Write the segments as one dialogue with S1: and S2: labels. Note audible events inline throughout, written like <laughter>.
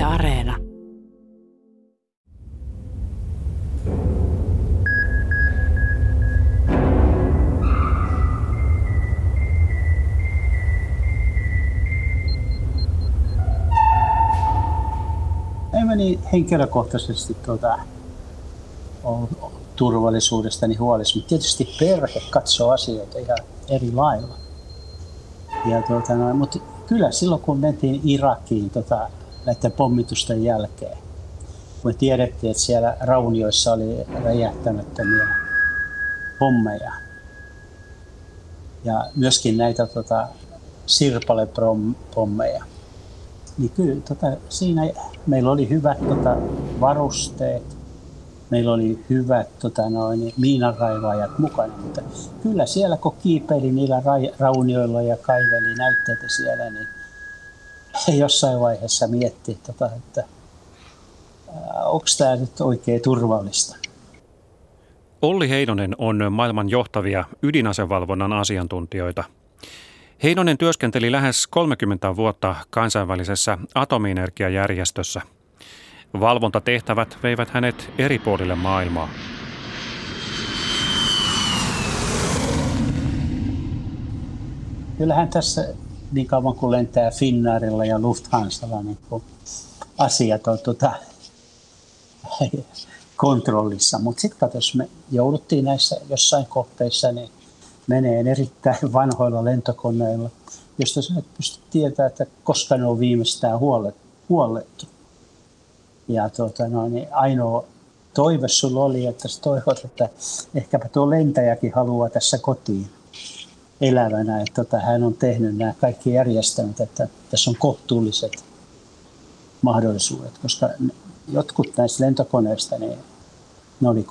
S1: Yle Areena.
S2: Ei meni henkilökohtaisesti tuota, on turvallisuudestani huolissa, mutta tietysti perhe katsoo asioita ihan eri lailla. Ja tuota, no, mutta kyllä silloin kun mentiin Irakiin tota, näiden pommitusten jälkeen, me tiedettiin, että siellä raunioissa oli räjähtämättömiä pommeja. Ja myöskin näitä tota, sirpalepommeja. Niin kyllä tota, siinä meillä oli hyvät tota, varusteet, meillä oli hyvät tota, noin, miinanraivaajat mukana, mutta kyllä siellä kun kiipeili niillä ra- raunioilla ja kaiveli näytteitä siellä, niin jossain vaiheessa mietti, tota, että onko tämä nyt oikein turvallista.
S3: Olli Heinonen on maailman johtavia ydinasevalvonnan asiantuntijoita. Heinonen työskenteli lähes 30 vuotta kansainvälisessä atomienergiajärjestössä – Valvontatehtävät veivät hänet eri puolille maailmaa.
S2: Kyllähän tässä niin kauan kuin lentää Finnairilla ja Lufthansalla, niin asiat on tuota, kontrollissa. Mutta sitten jos me jouduttiin näissä jossain kohteissa, niin menee erittäin vanhoilla lentokoneilla, josta sä et pysty tietämään, että koska ne on viimeistään huollettu. Ja tuota, no, niin ainoa toive sulla oli, että sä toivot, että ehkäpä tuo lentäjäkin haluaa tässä kotiin elävänä, että tota, hän on tehnyt nämä kaikki järjestelmät, että tässä on kohtuulliset mahdollisuudet, koska jotkut näistä lentokoneista, niin ne oli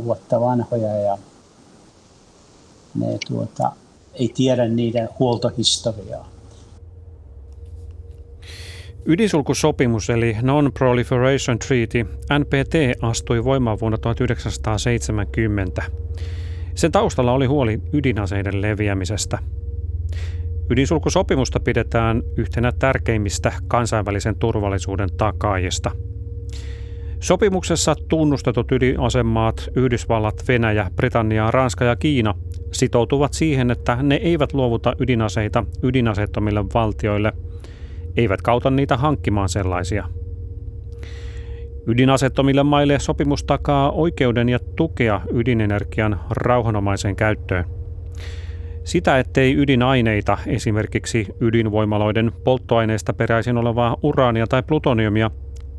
S2: 3-40 vuotta vanhoja ja ne tuota, ei tiedä niiden huoltohistoriaa.
S3: Ydinsulkusopimus eli Non-Proliferation Treaty, NPT, astui voimaan vuonna 1970. Sen taustalla oli huoli ydinaseiden leviämisestä. Ydinsulkusopimusta pidetään yhtenä tärkeimmistä kansainvälisen turvallisuuden takaajista. Sopimuksessa tunnustetut ydinasemaat Yhdysvallat, Venäjä, Britannia, Ranska ja Kiina sitoutuvat siihen, että ne eivät luovuta ydinaseita ydinaseettomille valtioille – eivät kauta niitä hankkimaan sellaisia. Ydinasettomille maille sopimus takaa oikeuden ja tukea ydinenergian rauhanomaiseen käyttöön. Sitä, ettei ydinaineita, esimerkiksi ydinvoimaloiden polttoaineista peräisin olevaa uraania tai plutoniumia,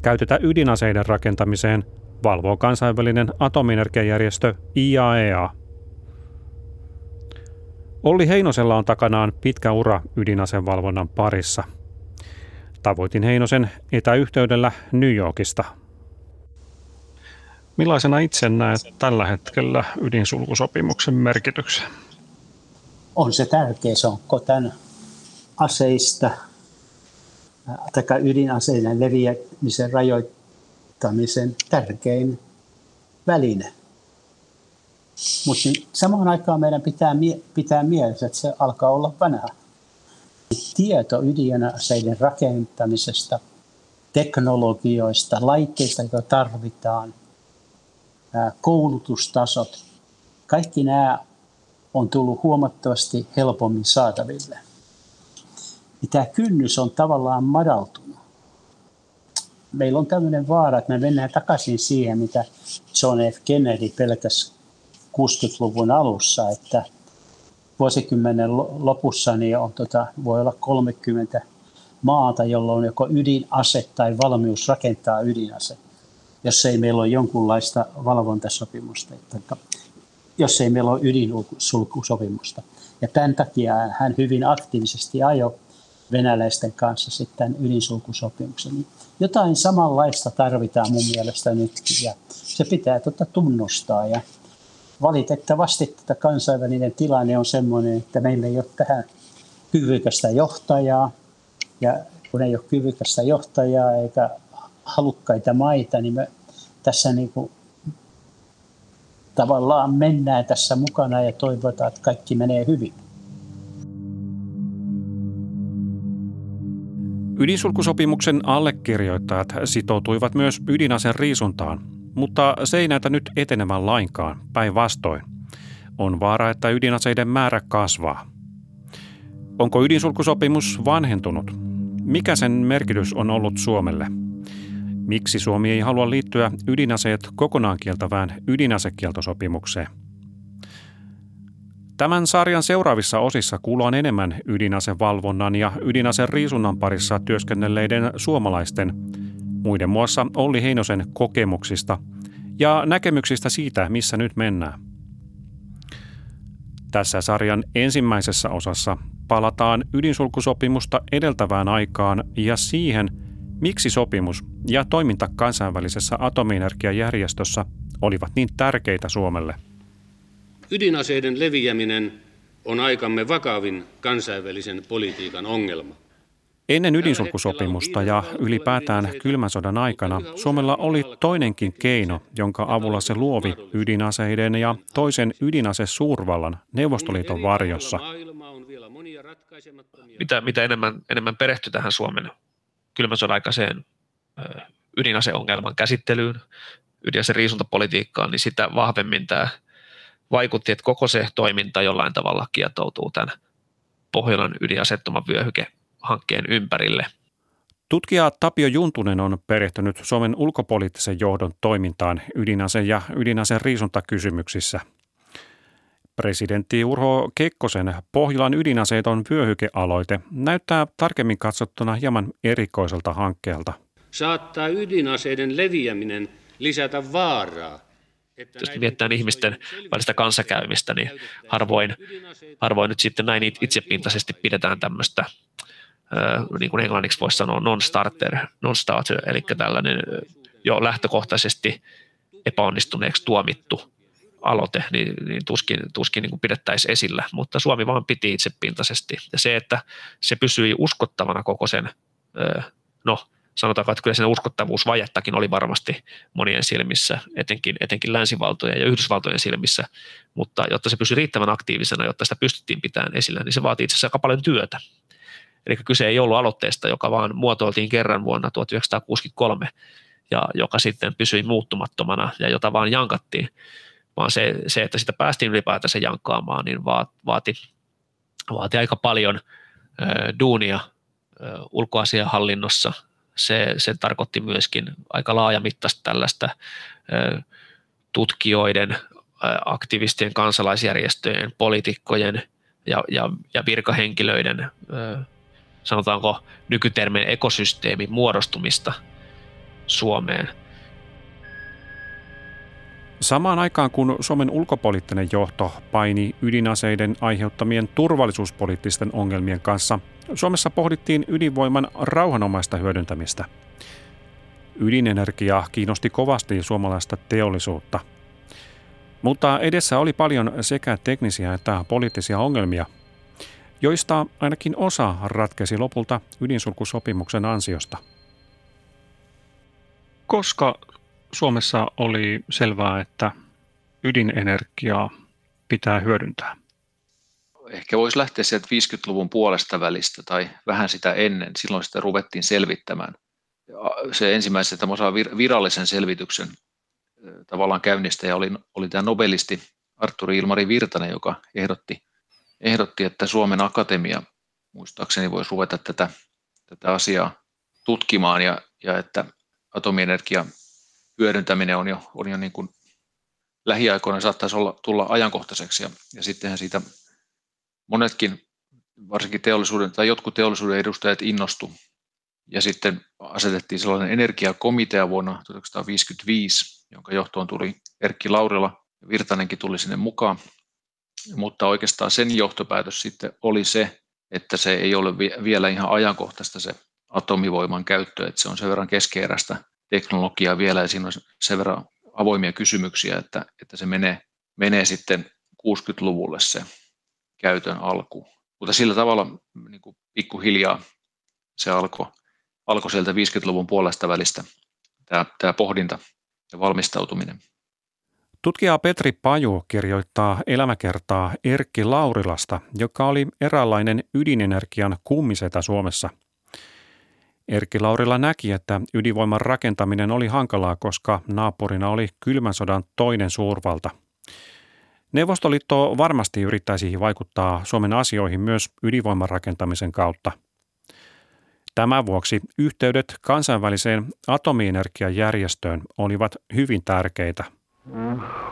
S3: käytetä ydinaseiden rakentamiseen, valvoo kansainvälinen atomienergiajärjestö IAEA. E Olli Heinosella on takanaan pitkä ura ydinasevalvonnan parissa – Tavoitin Heinosen etäyhteydellä New Yorkista. Millaisena itse näet tällä hetkellä ydinsulkusopimuksen merkityksen?
S2: On se tärkeä. Se on kotan aseista tai ydinaseiden leviämisen rajoittamisen tärkein väline. Mutta samaan aikaan meidän pitää pitää mielessä, että se alkaa olla vanha tieto ydinaseiden rakentamisesta, teknologioista, laitteista, joita tarvitaan, koulutustasot, kaikki nämä on tullut huomattavasti helpommin saataville. Ja tämä kynnys on tavallaan madaltunut. Meillä on tämmöinen vaara, että me mennään takaisin siihen, mitä John F. Kennedy pelkäsi 60-luvun alussa, että vuosikymmenen lopussa niin on, tota, voi olla 30 maata, jolla on joko ydinase tai valmius rakentaa ydinase, jos ei meillä ole jonkunlaista valvontasopimusta, että jos ei meillä ole ydinsulkusopimusta. Ja tämän takia hän hyvin aktiivisesti ajoi venäläisten kanssa sitten ydinsulkusopimuksen. Jotain samanlaista tarvitaan mun mielestä nytkin ja se pitää tota tunnustaa ja valitettavasti tätä kansainvälinen tilanne on sellainen, että meillä ei ole tähän kyvykästä johtajaa. Ja kun ei ole kyvykästä johtajaa eikä halukkaita maita, niin me tässä niin kuin tavallaan mennään tässä mukana ja toivotaan, että kaikki menee hyvin.
S3: Ydinsulkusopimuksen allekirjoittajat sitoutuivat myös ydinaseen riisuntaan, mutta se ei näytä nyt etenemään lainkaan, päinvastoin. On vaara, että ydinaseiden määrä kasvaa. Onko ydinsulkusopimus vanhentunut? Mikä sen merkitys on ollut Suomelle? Miksi Suomi ei halua liittyä ydinaseet kokonaan kieltävään ydinasekieltosopimukseen? Tämän sarjan seuraavissa osissa kuullaan enemmän ydinasevalvonnan ja ydinaseen riisunnan parissa työskennelleiden suomalaisten, muiden muassa Olli Heinosen kokemuksista ja näkemyksistä siitä, missä nyt mennään. Tässä sarjan ensimmäisessä osassa palataan ydinsulkusopimusta edeltävään aikaan ja siihen, miksi sopimus ja toiminta kansainvälisessä atomienergiajärjestössä olivat niin tärkeitä Suomelle.
S1: Ydinaseiden leviäminen on aikamme vakavin kansainvälisen politiikan ongelma.
S3: Ennen ydinsulkusopimusta ja ylipäätään kylmän sodan aikana Suomella oli toinenkin keino, jonka avulla se luovi ydinaseiden ja toisen ydinase suurvallan Neuvostoliiton varjossa.
S4: Mitä, mitä enemmän, enemmän perehtyi tähän Suomen kylmän sodan aikaiseen ydinaseongelman käsittelyyn, ydinase riisuntapolitiikkaan, niin sitä vahvemmin tämä vaikutti, että koko se toiminta jollain tavalla kietoutuu tämän Pohjolan ydinasettoman vyöhyke hankkeen ympärille.
S3: Tutkija Tapio Juntunen on perehtynyt Suomen ulkopoliittisen johdon toimintaan ydinase- ja ydinaseen riisuntakysymyksissä. Presidentti Urho Kekkosen Pohjolan ydinaseeton vyöhykealoite näyttää tarkemmin katsottuna hieman erikoiselta hankkeelta.
S1: Saattaa ydinaseiden leviäminen lisätä vaaraa
S4: jos mietitään ihmisten välistä kanssakäymistä, niin harvoin, harvoin nyt sitten näin itsepintaisesti pidetään tämmöistä, niin kuin englanniksi voisi sanoa non-starter, non-starter, eli tällainen jo lähtökohtaisesti epäonnistuneeksi tuomittu aloite, niin, niin tuskin, tuskin niin kuin pidettäisiin esillä, mutta Suomi vaan piti itsepintaisesti. Ja se, että se pysyi uskottavana koko sen, no sanotaanko, että kyllä siinä uskottavuusvajettakin oli varmasti monien silmissä, etenkin, etenkin länsivaltojen ja Yhdysvaltojen silmissä, mutta jotta se pysyi riittävän aktiivisena, jotta sitä pystyttiin pitämään esillä, niin se vaatii itse asiassa aika paljon työtä. Eli kyse ei ollut aloitteesta, joka vaan muotoiltiin kerran vuonna 1963 ja joka sitten pysyi muuttumattomana ja jota vaan jankattiin, vaan se, se että sitä päästiin ylipäätänsä jankkaamaan, niin vaati, vaati aika paljon ö, duunia ulkoasiahallinnossa, se, se tarkoitti myöskin aika laajamittaista tällaista tutkijoiden, aktivistien, kansalaisjärjestöjen, poliitikkojen ja, ja, ja virkahenkilöiden, sanotaanko nykytermeen ekosysteemin muodostumista Suomeen.
S3: Samaan aikaan kun Suomen ulkopoliittinen johto paini ydinaseiden aiheuttamien turvallisuuspoliittisten ongelmien kanssa – Suomessa pohdittiin ydinvoiman rauhanomaista hyödyntämistä. Ydinenergia kiinnosti kovasti suomalaista teollisuutta. Mutta edessä oli paljon sekä teknisiä että poliittisia ongelmia, joista ainakin osa ratkesi lopulta ydinsulkusopimuksen ansiosta. Koska Suomessa oli selvää, että ydinenergiaa pitää hyödyntää?
S5: ehkä voisi lähteä sieltä 50-luvun puolesta välistä tai vähän sitä ennen. Silloin sitä ruvettiin selvittämään. Se ensimmäisen virallisen selvityksen tavallaan käynnistäjä oli, oli tämä nobelisti Arturi Ilmari Virtanen, joka ehdotti, ehdotti, että Suomen Akatemia muistaakseni voisi ruveta tätä, tätä asiaa tutkimaan ja, ja että atomienergia hyödyntäminen on jo, on jo niin kuin lähiaikoina saattaisi olla, tulla ajankohtaiseksi ja, ja sittenhän siitä monetkin, varsinkin teollisuuden tai jotkut teollisuuden edustajat innostu. Ja sitten asetettiin sellainen energiakomitea vuonna 1955, jonka johtoon tuli Erkki Laurila ja Virtanenkin tuli sinne mukaan. Mutta oikeastaan sen johtopäätös sitten oli se, että se ei ole vielä ihan ajankohtaista se atomivoiman käyttö, että se on sen verran keskeeräistä teknologiaa vielä ja siinä on sen verran avoimia kysymyksiä, että, että se menee, menee sitten 60-luvulle se käytön alku. Mutta sillä tavalla niin kuin pikkuhiljaa se alkoi alko sieltä 50-luvun puolesta välistä, tämä, tämä pohdinta ja valmistautuminen.
S3: Tutkija Petri Paju kirjoittaa elämäkertaa Erkki Laurilasta, joka oli eräänlainen ydinenergian kummisetä Suomessa. Erkki Laurila näki, että ydinvoiman rakentaminen oli hankalaa, koska naapurina oli kylmän sodan toinen suurvalta. Neuvostoliitto varmasti yrittäisi vaikuttaa Suomen asioihin myös ydinvoiman rakentamisen kautta. Tämän vuoksi yhteydet kansainväliseen atomienergiajärjestöön olivat hyvin tärkeitä.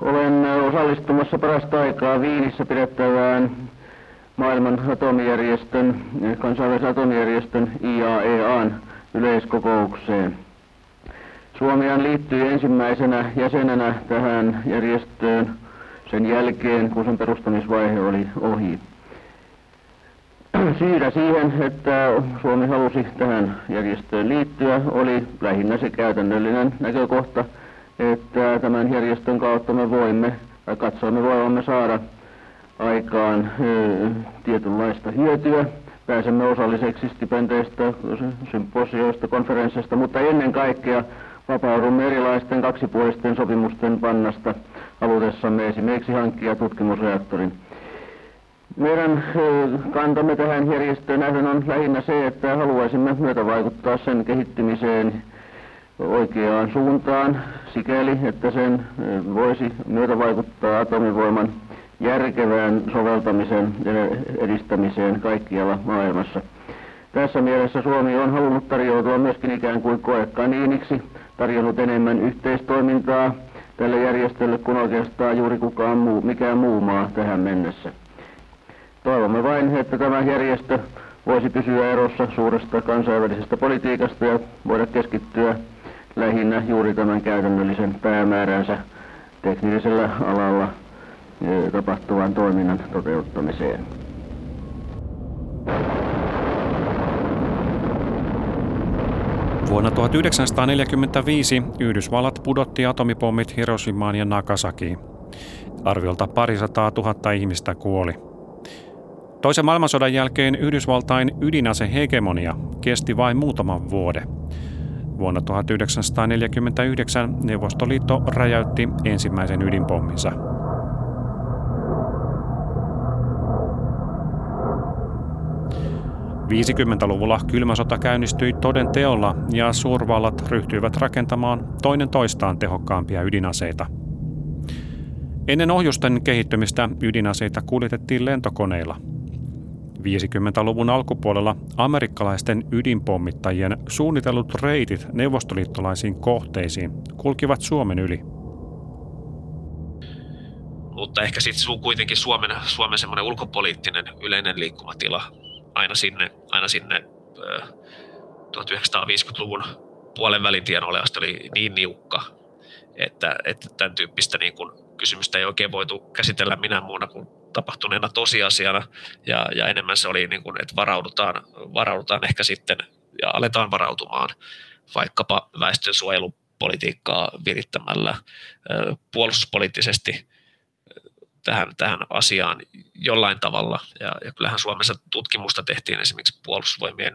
S6: Olen osallistumassa parasta aikaa Viinissä pidettävään maailman atomijärjestön, kansainvälisen atomijärjestön IAEAn yleiskokoukseen. Suomi liittyi ensimmäisenä jäsenenä tähän järjestöön sen jälkeen, kun sen perustamisvaihe oli ohi. <clears throat> Syynä siihen, että Suomi halusi tähän järjestöön liittyä, oli lähinnä se käytännöllinen näkökohta, että tämän järjestön kautta me voimme, tai katsoimme voivamme saada aikaan tietynlaista hyötyä. Pääsemme osalliseksi stipendeistä, symposioista, konferensseista, mutta ennen kaikkea vapaudumme erilaisten kaksipuolisten sopimusten pannasta halutessamme esimerkiksi hankkia tutkimusreaktorin. Meidän kantamme tähän järjestöön nähden on lähinnä se, että haluaisimme myötävaikuttaa sen kehittymiseen oikeaan suuntaan sikäli, että sen voisi myötävaikuttaa atomivoiman järkevään soveltamisen edistämiseen kaikkialla maailmassa. Tässä mielessä Suomi on halunnut tarjoutua myöskin ikään kuin koekaniiniksi, tarjonnut enemmän yhteistoimintaa tälle järjestölle kuin oikeastaan juuri kukaan muu, mikään muu maa tähän mennessä. Toivomme vain, että tämä järjestö voisi pysyä erossa suuresta kansainvälisestä politiikasta ja voida keskittyä lähinnä juuri tämän käytännöllisen päämääränsä teknisellä alalla tapahtuvan toiminnan toteuttamiseen.
S3: Vuonna 1945 Yhdysvallat pudotti atomipommit Hiroshimaan ja Nagasakiin. Arviolta parisataa tuhatta ihmistä kuoli. Toisen maailmansodan jälkeen Yhdysvaltain ydinasehegemonia kesti vain muutaman vuoden. Vuonna 1949 Neuvostoliitto räjäytti ensimmäisen ydinpomminsa. 50-luvulla kylmä sota käynnistyi toden teolla ja suurvallat ryhtyivät rakentamaan toinen toistaan tehokkaampia ydinaseita. Ennen ohjusten kehittymistä ydinaseita kuljetettiin lentokoneilla. 50-luvun alkupuolella amerikkalaisten ydinpommittajien suunnitellut reitit neuvostoliittolaisiin kohteisiin kulkivat Suomen yli.
S4: Mutta ehkä sitten kuitenkin Suomen, Suomen semmoinen ulkopoliittinen yleinen liikkumatila aina sinne, aina sinne 1950-luvun puolen välin tienoleasta oli niin niukka, että, että tämän tyyppistä niin kuin kysymystä ei oikein voitu käsitellä minä muuna kuin tapahtuneena tosiasiana, ja, ja enemmän se oli, niin kuin, että varaudutaan, varaudutaan ehkä sitten ja aletaan varautumaan vaikkapa väestönsuojelupolitiikkaa virittämällä puolustuspoliittisesti tähän, tähän asiaan jollain tavalla. Ja, ja kyllähän Suomessa tutkimusta tehtiin esimerkiksi puolustusvoimien,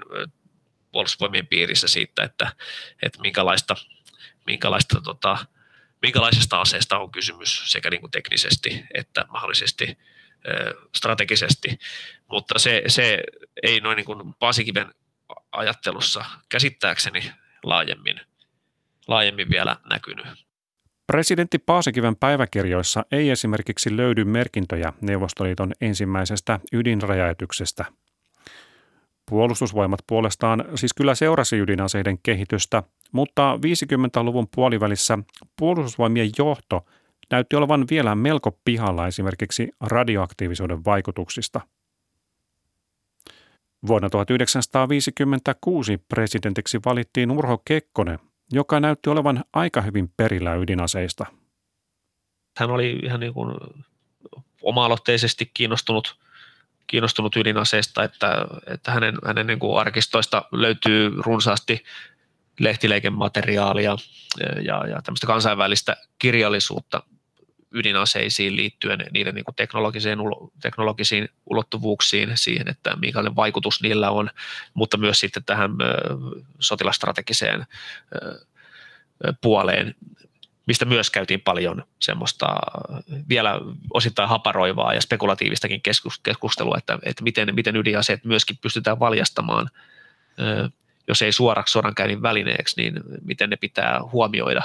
S4: puolustusvoimien piirissä siitä, että, että minkälaista, minkälaista tota, minkälaisesta aseesta on kysymys sekä niin kuin teknisesti että mahdollisesti strategisesti, mutta se, se ei noin niin kuin Paasikiven ajattelussa käsittääkseni laajemmin, laajemmin vielä näkynyt.
S3: Presidentti Paasikiven päiväkirjoissa ei esimerkiksi löydy merkintöjä Neuvostoliiton ensimmäisestä ydinräjäytyksestä. Puolustusvoimat puolestaan siis kyllä seurasi ydinaseiden kehitystä, mutta 50-luvun puolivälissä puolustusvoimien johto näytti olevan vielä melko pihalla esimerkiksi radioaktiivisuuden vaikutuksista. Vuonna 1956 presidentiksi valittiin Urho Kekkonen, joka näytti olevan aika hyvin perillä ydinaseista.
S4: Hän oli ihan niin kuin oma-aloitteisesti kiinnostunut, kiinnostunut ydinaseista, että, että hänen, hänen niin kuin arkistoista löytyy runsaasti lehtileikemateriaalia ja, ja tämmöistä kansainvälistä kirjallisuutta ydinaseisiin liittyen niiden niin kuin teknologisiin, teknologisiin ulottuvuuksiin, siihen, että minkälainen vaikutus niillä on, mutta myös sitten tähän sotilastrategiseen puoleen, mistä myös käytiin paljon semmoista vielä osittain haparoivaa ja spekulatiivistakin keskustelua, että, että miten, miten ydinaseet myöskin pystytään valjastamaan jos ei suoraksi sodankäynnin välineeksi, niin miten ne pitää huomioida,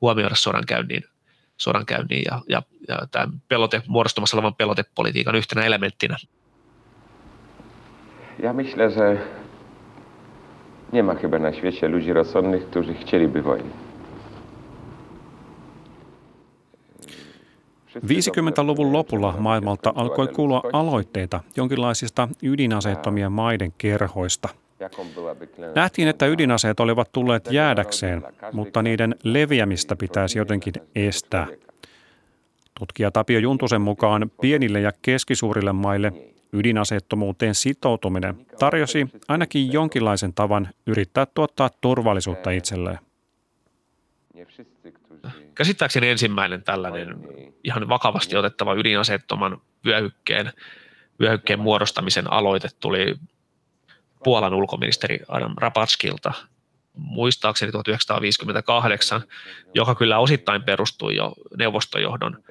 S4: huomioida sodankäynnin, sodankäynnin ja, ja, ja tämän pelote, muodostumassa olevan pelotepolitiikan yhtenä elementtinä.
S7: Ja myślę, że nie ma chyba na świecie ludzi rozsądnych, którzy chcieliby wojny.
S3: 50-luvun lopulla maailmalta alkoi kuulua aloitteita jonkinlaisista ydinaseettomien maiden kerhoista. Nähtiin, että ydinaseet olivat tulleet jäädäkseen, mutta niiden leviämistä pitäisi jotenkin estää. Tutkija Tapio Juntusen mukaan pienille ja keskisuurille maille ydinaseettomuuteen sitoutuminen tarjosi ainakin jonkinlaisen tavan yrittää tuottaa turvallisuutta itselleen.
S4: Käsittääkseni ensimmäinen tällainen ihan vakavasti otettava ydinaseettoman vyöhykkeen, vyöhykkeen muodostamisen aloite tuli Puolan ulkoministeri Adam Rapatskilta muistaakseni 1958, joka kyllä osittain perustui jo neuvostojohdon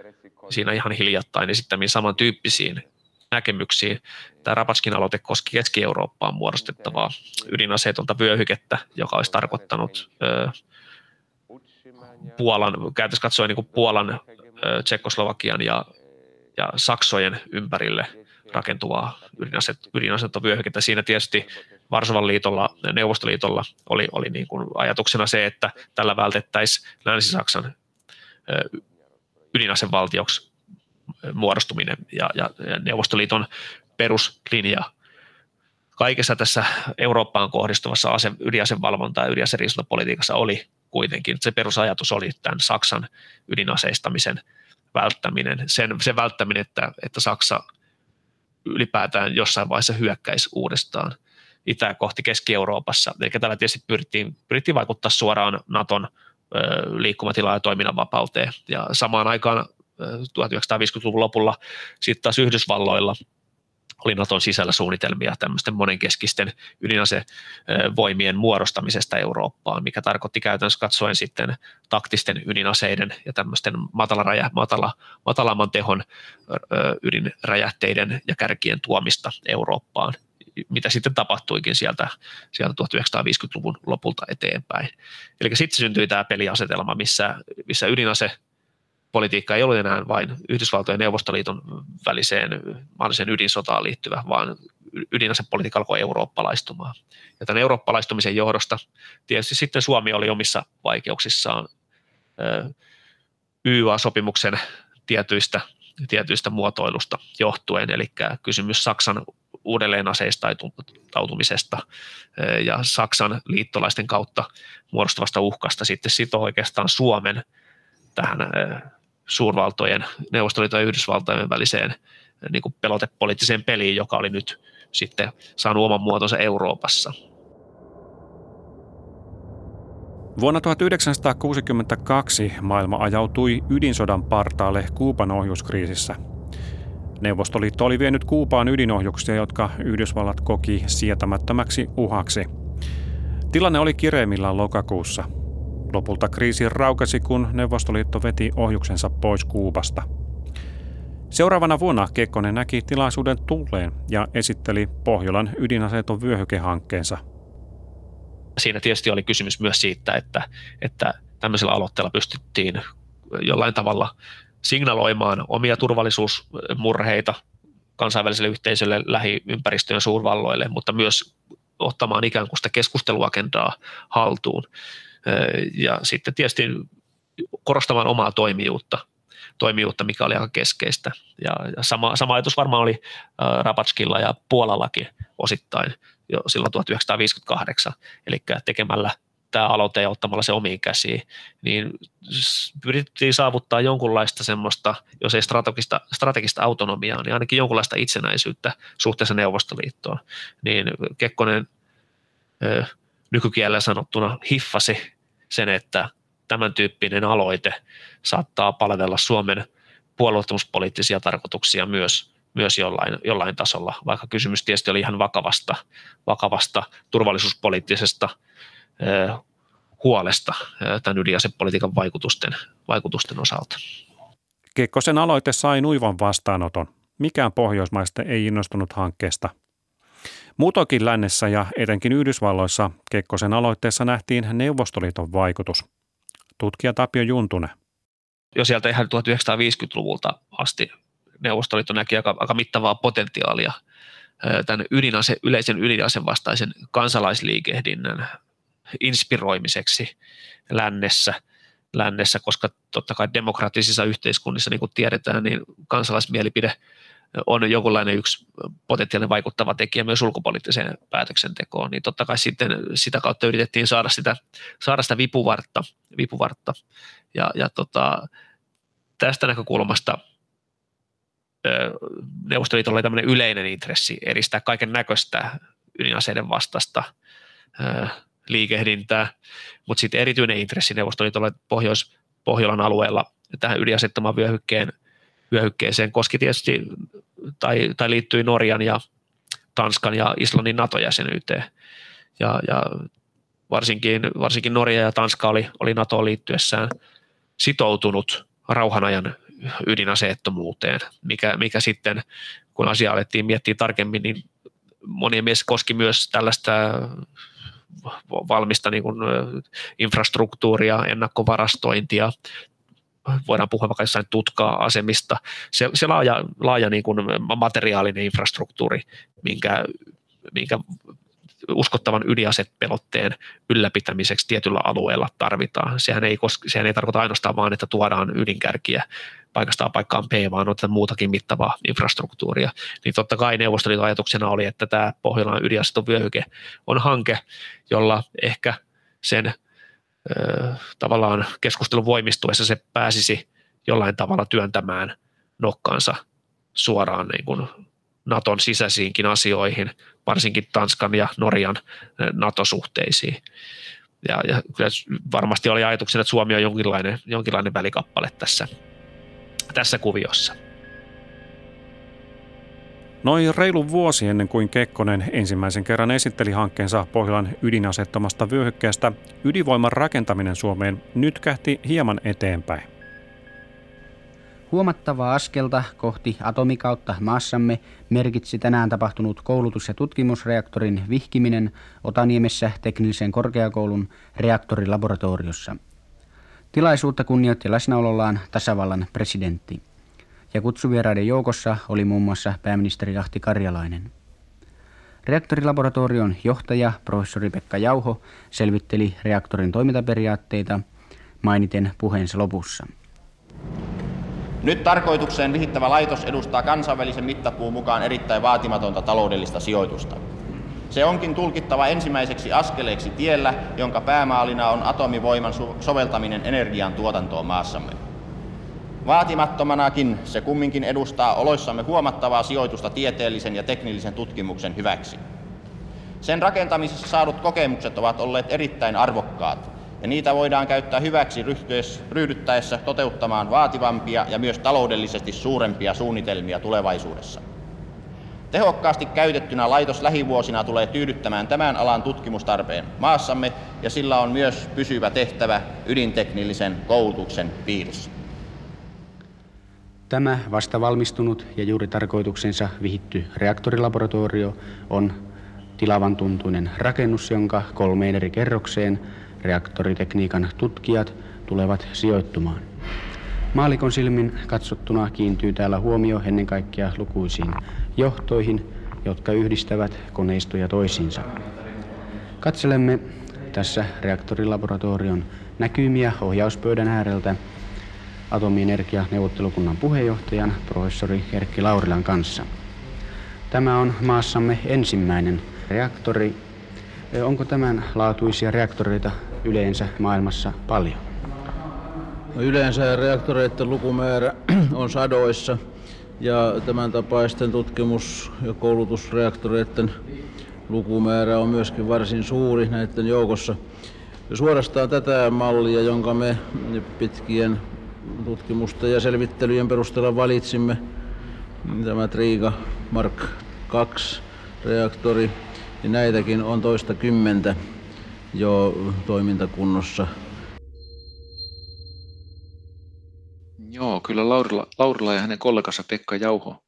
S4: siinä ihan hiljattain esittämiin samantyyppisiin näkemyksiin. Tämä Rapatskin aloite koski Keski-Eurooppaan muodostettavaa ydinaseetonta vyöhykettä, joka olisi tarkoittanut ö, Puolan, käytössä katsoen niin Puolan, Tsekkoslovakian ja, ja Saksojen ympärille rakentuvaa ydinaset, ydinaseettovyöhykettä. Siinä tietysti Varsovan liitolla, Neuvostoliitolla oli, oli niin kuin ajatuksena se, että tällä vältettäisiin Länsi-Saksan ydinasevaltioksi muodostuminen ja, ja, ja Neuvostoliiton peruslinja kaikessa tässä Eurooppaan kohdistuvassa ase, ydinasevalvonta- ja ydinaseriisuntapolitiikassa oli kuitenkin. Se perusajatus oli tämän Saksan ydinaseistamisen välttäminen, sen, sen välttäminen, että, että Saksa ylipäätään jossain vaiheessa hyökkäisi uudestaan itää kohti Keski-Euroopassa. Eli tällä tietysti pyrittiin, pyrittiin vaikuttaa suoraan Naton liikkumatilaa ja toiminnan vapauteen. Ja samaan aikaan 1950-luvun lopulla sitten taas Yhdysvalloilla oli Naton sisällä suunnitelmia tämmöisten monenkeskisten ydinasevoimien muodostamisesta Eurooppaan, mikä tarkoitti käytännössä katsoen sitten taktisten ydinaseiden ja tämmöisten matalaraja, matala, matalamman tehon ydinräjähteiden ja kärkien tuomista Eurooppaan mitä sitten tapahtuikin sieltä, sieltä 1950-luvun lopulta eteenpäin. Eli sitten syntyi tämä peliasetelma, missä, missä ydinase politiikka ei ollut enää vain Yhdysvaltojen ja Neuvostoliiton väliseen mahdolliseen ydinsotaan liittyvä, vaan ydinasepolitiikka alkoi eurooppalaistumaan. Ja tämän eurooppalaistumisen johdosta tietysti sitten Suomi oli omissa vaikeuksissaan YYA-sopimuksen tietyistä, tietyistä muotoilusta johtuen, eli kysymys Saksan uudelleen aseistautumisesta ja Saksan liittolaisten kautta muodostuvasta uhkasta sitten sitoo oikeastaan Suomen tähän suurvaltojen, Neuvostoliiton ja Yhdysvaltojen väliseen niin kuin pelotepoliittiseen peliin, joka oli nyt sitten saanut oman muotonsa Euroopassa.
S3: Vuonna 1962 maailma ajautui ydinsodan partaalle Kuuban ohjuskriisissä. Neuvostoliitto oli vienyt Kuupaan ydinohjuksia, jotka Yhdysvallat koki sietämättömäksi uhaksi. Tilanne oli kireimmillään lokakuussa – Lopulta kriisi raukesi, kun Neuvostoliitto veti ohjuksensa pois Kuubasta. Seuraavana vuonna Kekkonen näki tilaisuuden tulleen ja esitteli Pohjolan ydinaseeton vyöhykehankkeensa.
S4: Siinä tietysti oli kysymys myös siitä, että, että tämmöisellä aloitteella pystyttiin jollain tavalla signaloimaan omia turvallisuusmurheita kansainväliselle yhteisölle, lähiympäristöön suurvalloille, mutta myös ottamaan ikään kuin sitä keskusteluagendaa haltuun ja sitten tietysti korostamaan omaa toimijuutta, toimijuutta mikä oli aika keskeistä. Ja, sama, sama ajatus varmaan oli Rapatskilla ja Puolallakin osittain jo silloin 1958, eli tekemällä tämä aloite ja ottamalla se omiin käsiin, niin pyrittiin saavuttaa jonkunlaista semmoista, jos ei strategista, strategista autonomiaa, niin ainakin jonkunlaista itsenäisyyttä suhteessa Neuvostoliittoon. Niin Kekkonen nykykielellä sanottuna hiffasi sen, että tämän tyyppinen aloite saattaa palvella Suomen puolueettomuuspoliittisia tarkoituksia myös, myös jollain, jollain tasolla, vaikka kysymys tietysti oli ihan vakavasta, vakavasta turvallisuuspoliittisesta eh, huolesta eh, tämän ydinasepolitiikan vaikutusten, vaikutusten osalta.
S3: Kekkosen aloite sai nuivan vastaanoton. Mikään Pohjoismaista ei innostunut hankkeesta – Muutoinkin lännessä ja etenkin Yhdysvalloissa Kekkosen aloitteessa nähtiin Neuvostoliiton vaikutus. Tutkija Tapio Juntunen.
S4: Jo sieltä ihan 1950-luvulta asti Neuvostoliitto näki aika, aika mittavaa potentiaalia tämän ydinase, yleisen ydinasevastaisen kansalaisliikehdinnän inspiroimiseksi lännessä, lännessä, koska totta kai demokraattisissa yhteiskunnissa, niin kuin tiedetään, niin kansalaismielipide on jonkunlainen yksi potentiaalinen vaikuttava tekijä myös ulkopoliittiseen päätöksentekoon, niin totta kai sitten sitä kautta yritettiin saada sitä, saada sitä vipuvartta, vipuvartta. ja, ja tota, tästä näkökulmasta Neuvostoliitolla oli tämmöinen yleinen intressi edistää kaiken näköistä ydinaseiden vastasta liikehdintää, mutta sitten erityinen intressi Neuvostoliitolla Pohjois, Pohjolan alueella tähän ydinasettoman vyöhykkeen, vyöhykkeeseen koski tietysti tai, tai liittyi Norjan ja Tanskan ja Islannin NATO-jäsenyyteen. Ja, ja varsinkin, varsinkin Norja ja Tanska oli, oli NATOon liittyessään sitoutunut rauhanajan ydinaseettomuuteen, mikä, mikä sitten, kun asia alettiin miettiä tarkemmin, niin monien mielestä koski myös tällaista valmista niin kuin infrastruktuuria, ennakkovarastointia, voidaan puhua vaikka jossain tutkaa asemista, se, se laaja, laaja niin kuin materiaalinen infrastruktuuri, minkä, minkä uskottavan ydinasepelotteen ylläpitämiseksi tietyllä alueella tarvitaan. Sehän ei, koske, sehän ei tarkoita ainoastaan vaan, että tuodaan ydinkärkiä paikasta paikkaan P, vaan on muutakin mittavaa infrastruktuuria. Niin totta kai Neuvostoliiton ajatuksena oli, että tämä Pohjolan ydinaseton on hanke, jolla ehkä sen tavallaan keskustelun voimistuessa se pääsisi jollain tavalla työntämään nokkaansa suoraan niin kuin Naton sisäisiinkin asioihin, varsinkin Tanskan ja Norjan NATO-suhteisiin. Ja, ja kyllä varmasti oli ajatuksena, että Suomi on jonkinlainen, jonkinlainen välikappale tässä, tässä kuviossa.
S3: Noin reilu vuosi ennen kuin Kekkonen ensimmäisen kerran esitteli hankkeensa Pohjolan ydinasettomasta vyöhykkeestä, ydinvoiman rakentaminen Suomeen nyt kähti hieman eteenpäin.
S8: Huomattavaa askelta kohti atomikautta maassamme merkitsi tänään tapahtunut koulutus- ja tutkimusreaktorin vihkiminen Otaniemessä teknillisen korkeakoulun reaktorilaboratoriossa. Tilaisuutta kunnioitti läsnäolollaan tasavallan presidentti. Ja kutsuvieraiden joukossa oli muun muassa pääministeri Ahti Karjalainen. Reaktorilaboratorion johtaja professori Pekka Jauho selvitteli reaktorin toimintaperiaatteita mainiten puheensa lopussa.
S9: Nyt tarkoitukseen vihittävä laitos edustaa kansainvälisen mittapuun mukaan erittäin vaatimatonta taloudellista sijoitusta. Se onkin tulkittava ensimmäiseksi askeleeksi tiellä, jonka päämaalina on atomivoiman soveltaminen energian tuotantoon maassamme. Vaatimattomanakin se kumminkin edustaa oloissamme huomattavaa sijoitusta tieteellisen ja teknillisen tutkimuksen hyväksi. Sen rakentamisessa saadut kokemukset ovat olleet erittäin arvokkaat, ja niitä voidaan käyttää hyväksi ryhdyttäessä toteuttamaan vaativampia ja myös taloudellisesti suurempia suunnitelmia tulevaisuudessa. Tehokkaasti käytettynä laitos lähivuosina tulee tyydyttämään tämän alan tutkimustarpeen maassamme ja sillä on myös pysyvä tehtävä ydinteknillisen koulutuksen piirissä.
S8: Tämä vasta valmistunut ja juuri tarkoituksensa vihitty reaktorilaboratorio on tilavan tuntuinen rakennus, jonka kolmeen eri kerrokseen reaktoritekniikan tutkijat tulevat sijoittumaan. Maalikon silmin katsottuna kiintyy täällä huomio ennen kaikkea lukuisiin johtoihin, jotka yhdistävät koneistoja toisiinsa. Katselemme tässä reaktorilaboratorion näkymiä ohjauspöydän ääreltä atomienergianeuvottelukunnan puheenjohtajan professori Erkki Laurilan kanssa. Tämä on maassamme ensimmäinen reaktori. Onko tämän laatuisia reaktoreita yleensä maailmassa paljon?
S10: No yleensä reaktoreiden lukumäärä <clears throat> on sadoissa ja tämän tapaisten tutkimus- ja koulutusreaktoreiden lukumäärä on myöskin varsin suuri näiden joukossa. Suorastaan tätä mallia, jonka me pitkien tutkimusta ja selvittelyjen perusteella valitsimme, tämä Triga Mark II reaktori, niin näitäkin on toista kymmentä jo toimintakunnossa.
S5: Joo, kyllä Laurila, Laurila ja hänen kollegansa Pekka Jauho,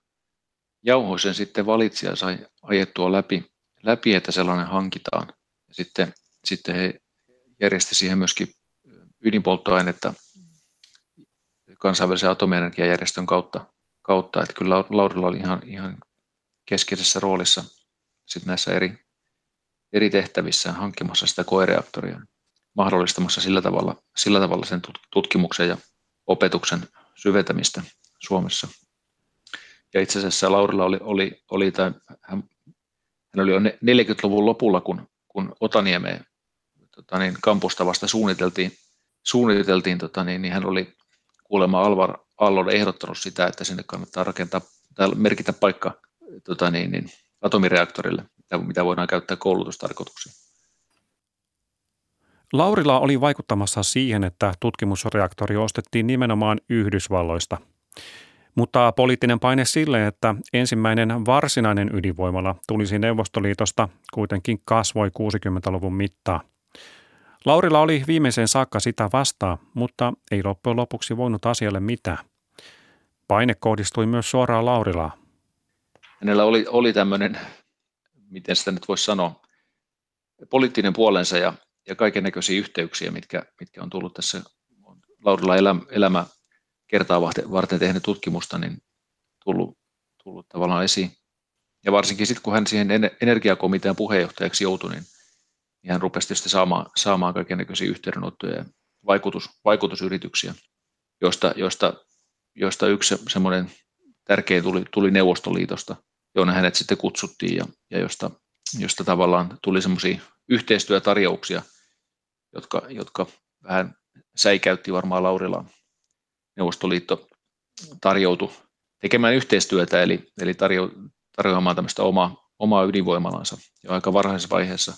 S5: Jauho sen sitten valitsi ja sai ajettua läpi, läpi, että sellainen hankitaan. Ja sitten, sitten he järjesti siihen myöskin ydinpolttoainetta kansainvälisen atomienergiajärjestön kautta, kautta. että kyllä Laurilla oli ihan, ihan keskeisessä roolissa sit näissä eri, eri tehtävissä hankkimassa sitä koereaktoria, mahdollistamassa sillä tavalla, sillä tavalla sen tutkimuksen ja opetuksen syventämistä Suomessa. Ja itse asiassa Laurilla oli, oli, oli tai hän, hän oli jo 40-luvun lopulla, kun, kun Otaniemeen tota niin, kampusta vasta suunniteltiin, suunniteltiin tota niin, niin hän oli kuulemma Alvar Allon ehdottanut sitä, että sinne kannattaa rakentaa tai merkitä paikka tota niin, niin, atomireaktorille, mitä, voidaan käyttää koulutustarkoituksiin.
S3: Laurila oli vaikuttamassa siihen, että tutkimusreaktori ostettiin nimenomaan Yhdysvalloista. Mutta poliittinen paine sille, että ensimmäinen varsinainen ydinvoimala tulisi Neuvostoliitosta, kuitenkin kasvoi 60-luvun mittaa. Laurila oli viimeiseen saakka sitä vastaa, mutta ei loppujen lopuksi voinut asialle mitään. Paine kohdistui myös suoraan Laurilaa.
S5: Hänellä oli, oli tämmöinen, miten sitä nyt voisi sanoa, poliittinen puolensa ja, ja kaiken näköisiä yhteyksiä, mitkä, mitkä on tullut tässä Laurilla elämä, elämä kertaa varten tehnyt tutkimusta, niin tullut, tullut tavallaan esiin. Ja varsinkin sitten, kun hän siihen energiakomitean puheenjohtajaksi joutui, niin, niin hän rupesi tietysti saamaan, saamaan kaikenlaisia yhteydenottoja ja vaikutus, vaikutusyrityksiä, joista, joista, joista yksi semmoinen tärkein tuli, tuli Neuvostoliitosta, jonne hänet sitten kutsuttiin ja, ja josta, josta tavallaan tuli semmoisia yhteistyötarjouksia, jotka, jotka vähän säikäytti varmaan Laurilaan Neuvostoliitto tarjoutui tekemään yhteistyötä, eli, eli tarjo, tarjoamaan tämmöistä omaa, omaa ydinvoimalansa jo aika varhaisessa vaiheessa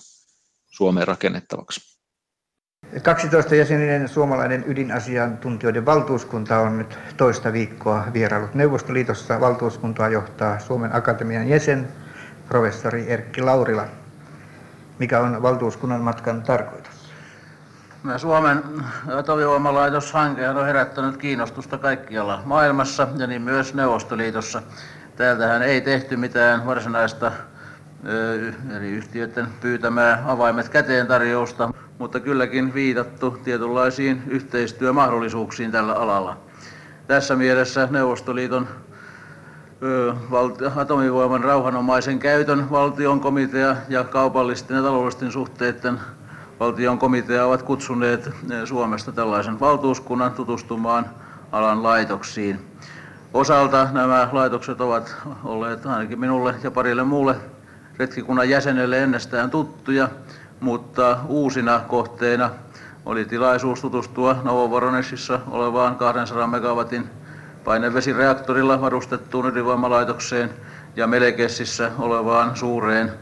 S5: Suomeen rakennettavaksi.
S11: 12-jäseninen suomalainen ydinasiantuntijoiden valtuuskunta on nyt toista viikkoa vierailut Neuvostoliitossa. Valtuuskuntaa johtaa Suomen Akatemian jäsen, professori Erkki Laurila. Mikä on valtuuskunnan matkan tarkoitus?
S10: Suomen atomivoimalaitos-hanke on herättänyt kiinnostusta kaikkialla maailmassa ja niin myös Neuvostoliitossa. Täältähän ei tehty mitään varsinaista eri yhtiöiden pyytämää avaimet käteen tarjousta, mutta kylläkin viitattu tietynlaisiin yhteistyömahdollisuuksiin tällä alalla. Tässä mielessä Neuvostoliiton atomivoiman rauhanomaisen käytön valtion komitea ja kaupallisten ja taloudellisten suhteiden valtion komitea ovat kutsuneet Suomesta tällaisen valtuuskunnan tutustumaan alan laitoksiin. Osalta nämä laitokset ovat olleet ainakin minulle ja parille muulle retkikunnan jäsenelle ennestään tuttuja, mutta uusina kohteina oli tilaisuus tutustua Novovoronesissa olevaan 200 megawatin painevesireaktorilla varustettuun ydinvoimalaitokseen ja Melekessissä olevaan suureen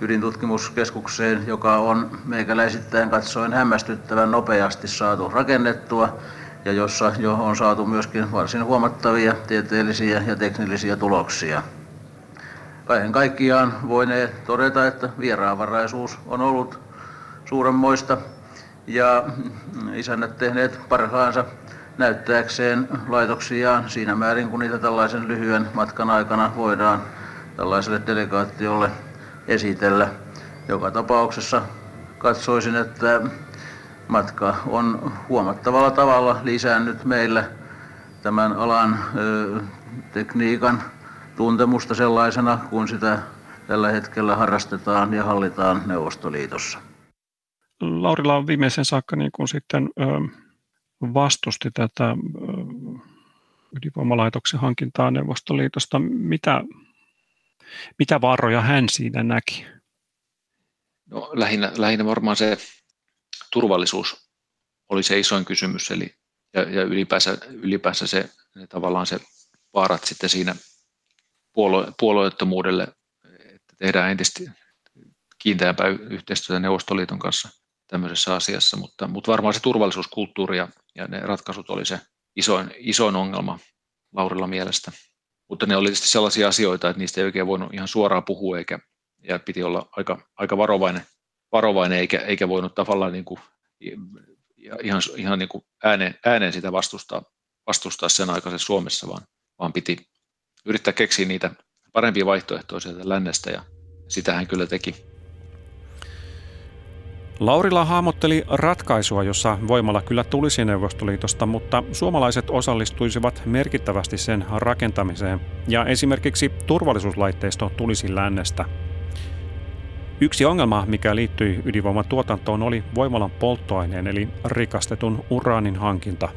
S10: ydintutkimuskeskukseen, joka on meikäläisittäin katsoen hämmästyttävän nopeasti saatu rakennettua ja jossa jo on saatu myöskin varsin huomattavia tieteellisiä ja teknillisiä tuloksia. Kaiken kaikkiaan voinee todeta, että vieraanvaraisuus on ollut suuremmoista ja isännät tehneet parhaansa näyttääkseen laitoksiaan siinä määrin, kun niitä tällaisen lyhyen matkan aikana voidaan tällaiselle delegaattiolle esitellä. Joka tapauksessa katsoisin, että matka on huomattavalla tavalla lisännyt meillä tämän alan ö, tekniikan tuntemusta sellaisena, kun sitä tällä hetkellä harrastetaan ja hallitaan Neuvostoliitossa.
S3: Laurila on viimeisen saakka niin kuin sitten vastusti tätä ydinvoimalaitoksen hankintaa Neuvostoliitosta. Mitä mitä vaaroja hän siinä näki?
S5: No, lähinnä, lähinnä varmaan se turvallisuus oli se isoin kysymys, eli ja, ja ylipäänsä, ylipäänsä se, ne, tavallaan se vaarat sitten siinä puolue, puolueettomuudelle, että tehdään entistä kiinteämpää yhteistyötä Neuvostoliiton kanssa tämmöisessä asiassa, mutta, mutta varmaan se turvallisuuskulttuuri ja, ja ne ratkaisut oli se isoin, isoin ongelma Laurilla mielestä. Mutta ne oli tietysti sellaisia asioita, että niistä ei oikein voinut ihan suoraan puhua, eikä, ja piti olla aika, aika varovainen, varovainen eikä, eikä voinut tavallaan niin kuin, ihan, ihan niin kuin ääneen, ääneen sitä vastustaa, vastustaa sen aikaisen Suomessa, vaan, vaan piti yrittää keksiä niitä parempia vaihtoehtoja sieltä lännestä ja, Sitä hän kyllä teki.
S3: Laurila hahmotteli ratkaisua, jossa voimalla kyllä tulisi Neuvostoliitosta, mutta suomalaiset osallistuisivat merkittävästi sen rakentamiseen ja esimerkiksi turvallisuuslaitteisto tulisi lännestä. Yksi ongelma, mikä liittyi ydinvoiman tuotantoon, oli voimalan polttoaineen eli rikastetun uraanin hankinta.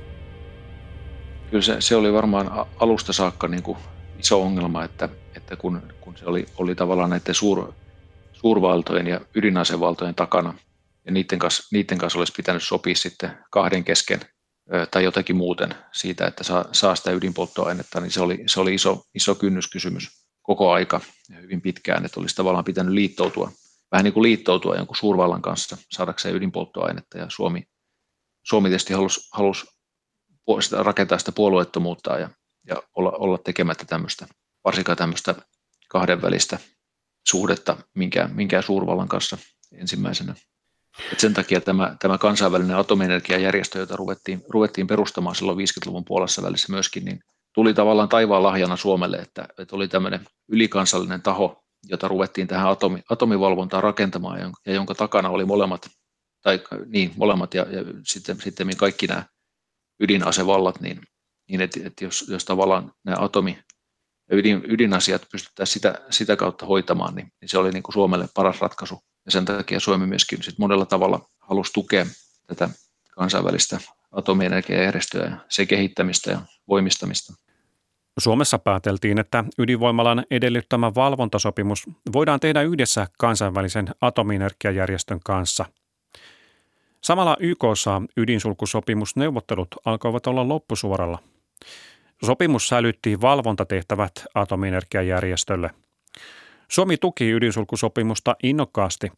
S5: Kyllä se, se oli varmaan alusta saakka niin kuin iso ongelma, että, että kun, kun se oli, oli tavallaan näiden suur, suurvaltojen ja ydinasevaltojen takana, ja niiden kanssa, niiden kanssa olisi pitänyt sopia sitten kahden kesken tai jotenkin muuten siitä, että saa, saa sitä ydinpolttoainetta, niin se oli, se oli iso, iso kynnyskysymys koko aika ja hyvin pitkään, että olisi tavallaan pitänyt liittoutua, vähän niin kuin liittoutua jonkun suurvallan kanssa saadakseen ydinpolttoainetta ja Suomi, Suomi tietysti halusi, halusi rakentaa sitä puolueettomuutta ja, ja olla, olla tekemättä tämmöistä, varsinkaan tämmöistä kahdenvälistä suhdetta minkään, minkään suurvallan kanssa ensimmäisenä. Et sen takia tämä, tämä kansainvälinen atomienergiajärjestö, jota ruvettiin, ruvettiin perustamaan silloin 50-luvun puolessa välissä myöskin, niin tuli tavallaan taivaan lahjana Suomelle, että, että oli tämmöinen ylikansallinen taho, jota ruvettiin tähän atomi, atomivalvontaan rakentamaan ja, ja jonka takana oli molemmat, tai niin, molemmat ja, ja sitten, sitten kaikki nämä ydinasevallat, niin, niin että, että jos, jos tavallaan nämä atomi, ydin, ydinasiat pystyttäisiin sitä, sitä kautta hoitamaan, niin, niin se oli niin kuin Suomelle paras ratkaisu ja sen takia Suomi myöskin sit monella tavalla halusi tukea tätä kansainvälistä atomienergiajärjestöä ja sen kehittämistä ja voimistamista.
S3: Suomessa pääteltiin, että ydinvoimalan edellyttämä valvontasopimus voidaan tehdä yhdessä kansainvälisen atomienergiajärjestön kanssa. Samalla YKssa ydinsulkusopimusneuvottelut alkoivat olla loppusuoralla. Sopimus sälytti valvontatehtävät atomienergiajärjestölle – Suomi tuki ydinsulkusopimusta innokkaasti,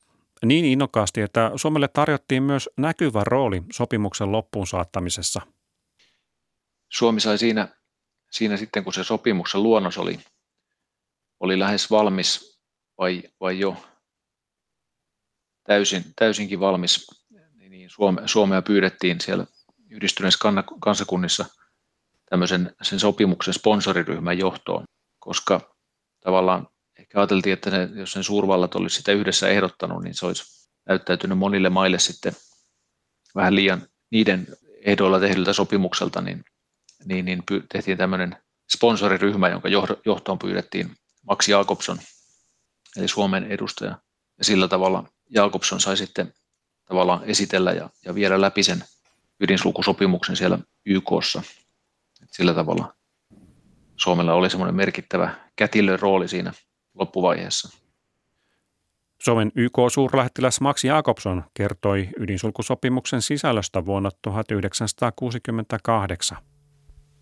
S3: niin innokkaasti, että Suomelle tarjottiin myös näkyvä rooli sopimuksen loppuun saattamisessa.
S5: Suomi sai siinä, siinä sitten, kun se sopimuksen luonnos oli, oli lähes valmis vai, vai jo täysin, täysinkin valmis, niin Suome, Suomea pyydettiin siellä yhdistyneissä kansakunnissa tämmöisen sen sopimuksen sponsoriryhmän johtoon, koska tavallaan ehkä ajateltiin, että ne, jos sen suurvallat olisi sitä yhdessä ehdottanut, niin se olisi näyttäytynyt monille maille sitten vähän liian niiden ehdoilla tehdyltä sopimukselta, niin, niin, niin tehtiin tämmöinen sponsoriryhmä, jonka johtoon pyydettiin Max Jakobson, eli Suomen edustaja. Ja sillä tavalla Jakobson sai sitten tavallaan esitellä ja, ja viedä läpi sen ydinsulkusopimuksen siellä YKssa. Sillä tavalla Suomella oli semmoinen merkittävä kätilön rooli siinä loppuvaiheessa.
S3: Suomen YK-suurlähettiläs Max Jakobson kertoi ydinsulkusopimuksen sisällöstä vuonna 1968.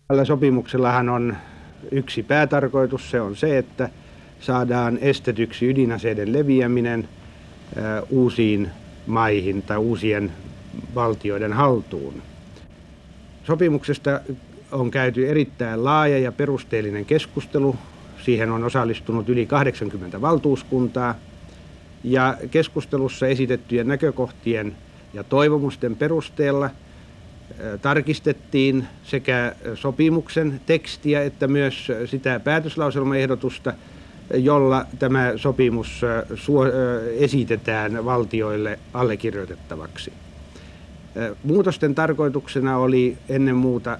S12: Tällä sopimuksellahan on yksi päätarkoitus, se on se, että saadaan estetyksi ydinaseiden leviäminen uusiin maihin tai uusien valtioiden haltuun. Sopimuksesta on käyty erittäin laaja ja perusteellinen keskustelu Siihen on osallistunut yli 80 valtuuskuntaa ja keskustelussa esitettyjen näkökohtien ja toivomusten perusteella tarkistettiin sekä sopimuksen tekstiä että myös sitä päätöslauselmaehdotusta, jolla tämä sopimus esitetään valtioille allekirjoitettavaksi. Muutosten tarkoituksena oli ennen muuta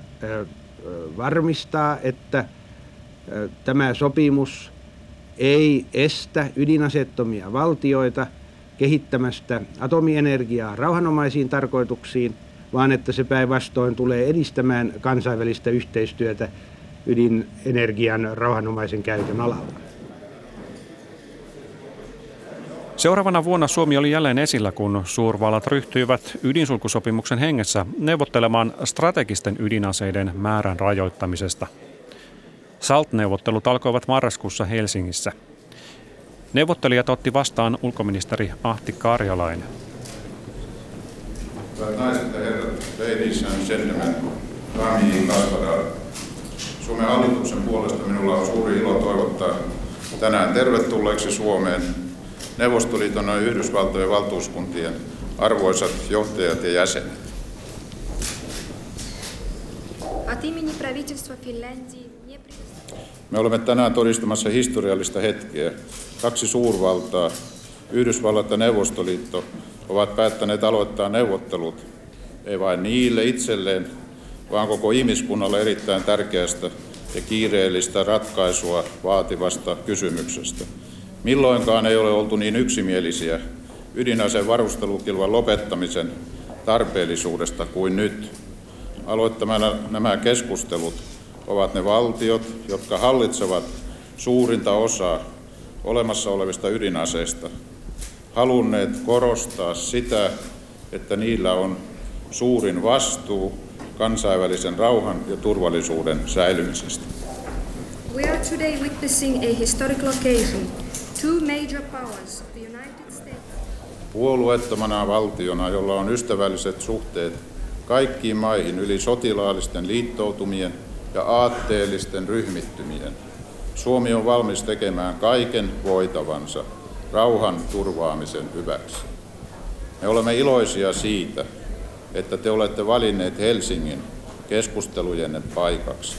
S12: varmistaa, että Tämä sopimus ei estä ydinasettomia valtioita kehittämästä atomienergiaa rauhanomaisiin tarkoituksiin, vaan että se päinvastoin tulee edistämään kansainvälistä yhteistyötä ydinenergian rauhanomaisen käytön alalla.
S3: Seuraavana vuonna Suomi oli jälleen esillä, kun suurvallat ryhtyivät ydinsulkusopimuksen hengessä neuvottelemaan strategisten ydinaseiden määrän rajoittamisesta – SALT-neuvottelut alkoivat marraskuussa Helsingissä. Neuvottelijat otti vastaan ulkoministeri Ahti Karjalainen.
S13: Hyvät naiset ja herrat, ladies and gentlemen, Rami Kasvadar. Suomen hallituksen puolesta minulla on suuri ilo toivottaa tänään tervetulleeksi Suomeen Neuvostoliiton ja Yhdysvaltojen valtuuskuntien arvoisat johtajat ja jäsenet. Me olemme tänään todistamassa historiallista hetkeä. Kaksi suurvaltaa, Yhdysvallat ja Neuvostoliitto, ovat päättäneet aloittaa neuvottelut, ei vain niille itselleen, vaan koko ihmiskunnalle erittäin tärkeästä ja kiireellistä ratkaisua vaativasta kysymyksestä – Milloinkaan ei ole oltu niin yksimielisiä ydinaseen varustelukilvan lopettamisen tarpeellisuudesta kuin nyt. Aloittamana nämä keskustelut ovat ne valtiot, jotka hallitsevat suurinta osaa olemassa olevista ydinaseista, halunneet korostaa sitä, että niillä on suurin vastuu kansainvälisen rauhan ja turvallisuuden säilymisestä. We are today witnessing a historical occasion. Two major powers, the United States... Puolueettomana valtiona, jolla on ystävälliset suhteet kaikkiin maihin yli sotilaallisten liittoutumien ja aatteellisten ryhmittymien, Suomi on valmis tekemään kaiken voitavansa rauhan turvaamisen hyväksi. Me olemme iloisia siitä, että te olette valinneet Helsingin keskustelujenne paikaksi.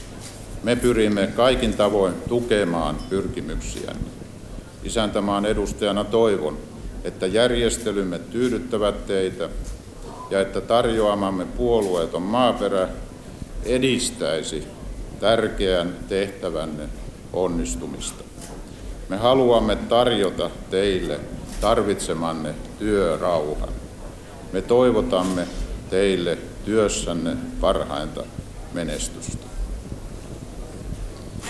S13: Me pyrimme kaikin tavoin tukemaan pyrkimyksiänne. Isäntämaan edustajana toivon, että järjestelymme tyydyttävät teitä ja että tarjoamamme puolueeton maaperä edistäisi tärkeän tehtävänne onnistumista. Me haluamme tarjota teille tarvitsemanne työrauhan. Me toivotamme teille työssänne parhainta menestystä.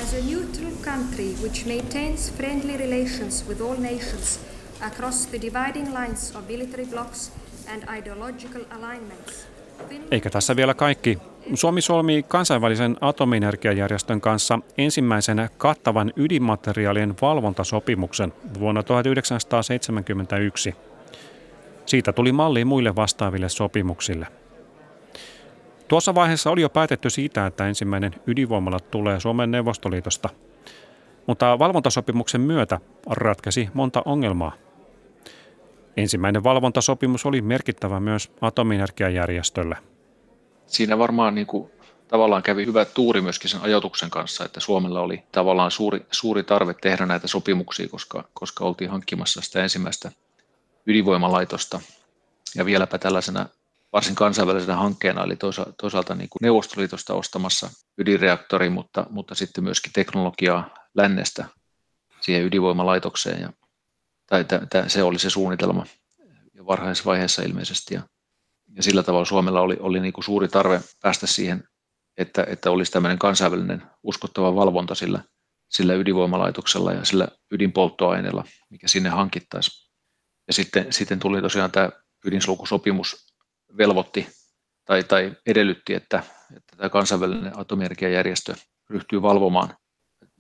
S13: As a neutral country which maintains friendly relations with all nations across the dividing lines of military blocks and ideological alignments.
S3: Eikä tässä vielä kaikki. Suomi solmii kansainvälisen atomienergiajärjestön kanssa ensimmäisenä kattavan ydinmateriaalien valvontasopimuksen vuonna 1971. Siitä tuli malli muille vastaaville sopimuksille. Tuossa vaiheessa oli jo päätetty siitä, että ensimmäinen ydinvoimala tulee Suomen Neuvostoliitosta. Mutta valvontasopimuksen myötä ratkesi monta ongelmaa. Ensimmäinen valvontasopimus oli merkittävä myös atomienergiajärjestölle.
S5: Siinä varmaan niin kuin, tavallaan kävi hyvä tuuri myöskin sen ajatuksen kanssa, että Suomella oli tavallaan suuri, suuri tarve tehdä näitä sopimuksia, koska, koska oltiin hankkimassa sitä ensimmäistä ydinvoimalaitosta. Ja vieläpä tällaisena varsin kansainvälisenä hankkeena, eli toisaalta, niin kuin Neuvostoliitosta ostamassa ydinreaktori, mutta, mutta sitten myöskin teknologiaa lännestä siihen ydinvoimalaitokseen. Ja, tai t- se oli se suunnitelma jo varhaisessa vaiheessa ilmeisesti. Ja, ja sillä tavalla Suomella oli, oli niin kuin suuri tarve päästä siihen, että, että olisi tämmöinen kansainvälinen uskottava valvonta sillä, sillä ydinvoimalaitoksella ja sillä ydinpolttoaineella, mikä sinne hankittaisiin. Ja sitten, sitten tuli tosiaan tämä ydinsulkusopimus velvoitti tai, tai edellytti, että, että tämä kansainvälinen atomienergiajärjestö ryhtyy valvomaan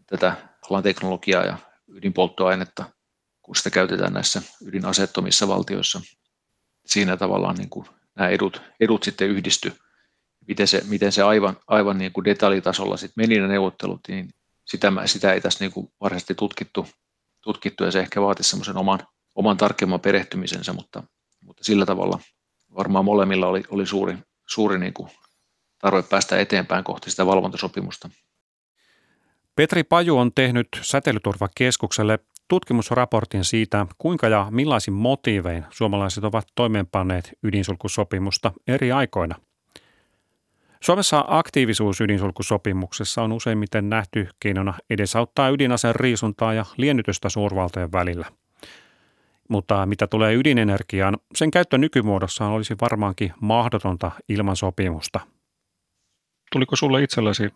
S5: tätä alan teknologiaa ja ydinpolttoainetta, kun sitä käytetään näissä ydinasettomissa valtioissa. Siinä tavallaan niin kuin nämä edut, edut sitten yhdisty. Miten se, miten se aivan, aivan niin kuin detaljitasolla sitten meni ne neuvottelut, niin sitä, sitä ei tässä niin kuin varsinaisesti tutkittu, tutkittu ja se ehkä vaatisi semmoisen oman, oman tarkemman perehtymisensä, mutta, mutta sillä tavalla varmaan molemmilla oli, oli suuri, suuri niin kuin tarve päästä eteenpäin kohti sitä valvontasopimusta.
S3: Petri Paju on tehnyt Säteilyturvakeskukselle tutkimusraportin siitä, kuinka ja millaisin motiivein suomalaiset ovat toimeenpanneet ydinsulkusopimusta eri aikoina. Suomessa aktiivisuus ydinsulkusopimuksessa on useimmiten nähty keinona edesauttaa ydinaseen riisuntaa ja liennytystä suurvaltojen välillä. Mutta mitä tulee ydinenergiaan, sen käyttö nykymuodossaan olisi varmaankin mahdotonta ilman sopimusta.
S14: Tuliko sulle itsellesi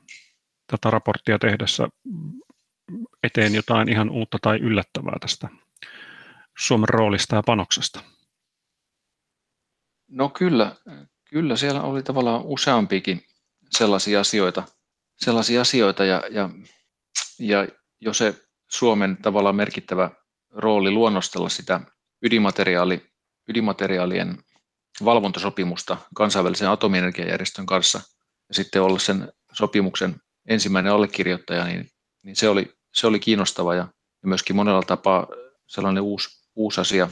S14: tätä raporttia tehdessä eteen jotain ihan uutta tai yllättävää tästä Suomen roolista ja panoksesta?
S5: No kyllä, kyllä siellä oli tavallaan useampikin sellaisia asioita, sellaisia asioita ja, ja, ja jo se Suomen tavallaan merkittävä rooli luonnostella sitä ydinmateriaali, ydinmateriaalien valvontasopimusta kansainvälisen atomienergiajärjestön kanssa ja sitten olla sen sopimuksen ensimmäinen allekirjoittaja, niin, niin se, oli, se oli kiinnostava ja, ja myöskin monella tapaa sellainen uusi, uusi asia.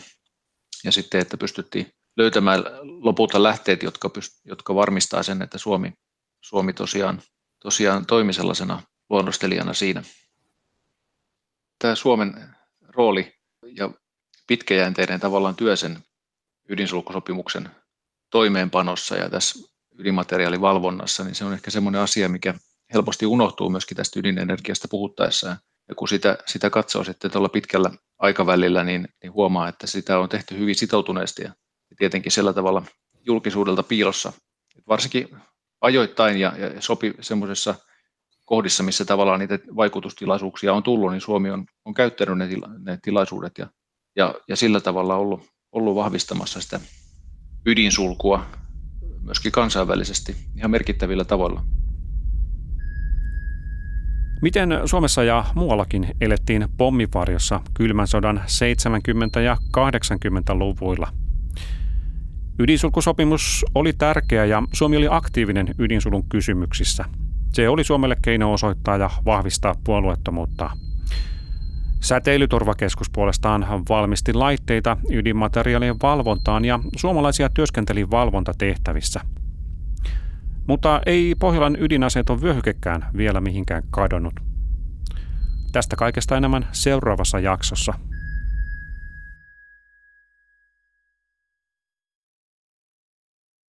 S5: Ja sitten, että pystyttiin löytämään lopulta lähteet, jotka, pyst, jotka varmistaa sen, että Suomi, Suomi tosiaan, tosiaan toimi sellaisena luonnostelijana siinä. Tämä Suomen rooli ja pitkäjänteinen tavallaan työ sen ydinsulkusopimuksen toimeenpanossa ja tässä ydinmateriaalivalvonnassa, niin se on ehkä semmoinen asia, mikä helposti unohtuu myöskin tästä ydinenergiasta puhuttaessa. Ja kun sitä, sitä katsoo sitten tuolla pitkällä aikavälillä, niin, niin huomaa, että sitä on tehty hyvin sitoutuneesti ja tietenkin sillä tavalla julkisuudelta piilossa. Varsinkin ajoittain ja, ja sopi semmoisessa kohdissa, missä tavallaan niitä vaikutustilaisuuksia on tullut, niin Suomi on, on käyttänyt ne, tila, ne tilaisuudet ja, ja, ja sillä tavalla ollut, ollut vahvistamassa sitä ydinsulkua myöskin kansainvälisesti ihan merkittävillä tavoilla.
S3: Miten Suomessa ja muuallakin elettiin pommivarjossa kylmän sodan 70- ja 80-luvuilla? Ydinsulkusopimus oli tärkeä ja Suomi oli aktiivinen ydinsulun kysymyksissä. Se oli Suomelle keino osoittaa ja vahvistaa puolueettomuutta. Säteilyturvakeskus puolestaan valmisti laitteita ydinmateriaalien valvontaan ja suomalaisia työskenteli valvontatehtävissä. Mutta ei Pohjolan ydinaseeton vyöhykekään vielä mihinkään kadonnut. Tästä kaikesta enemmän seuraavassa jaksossa.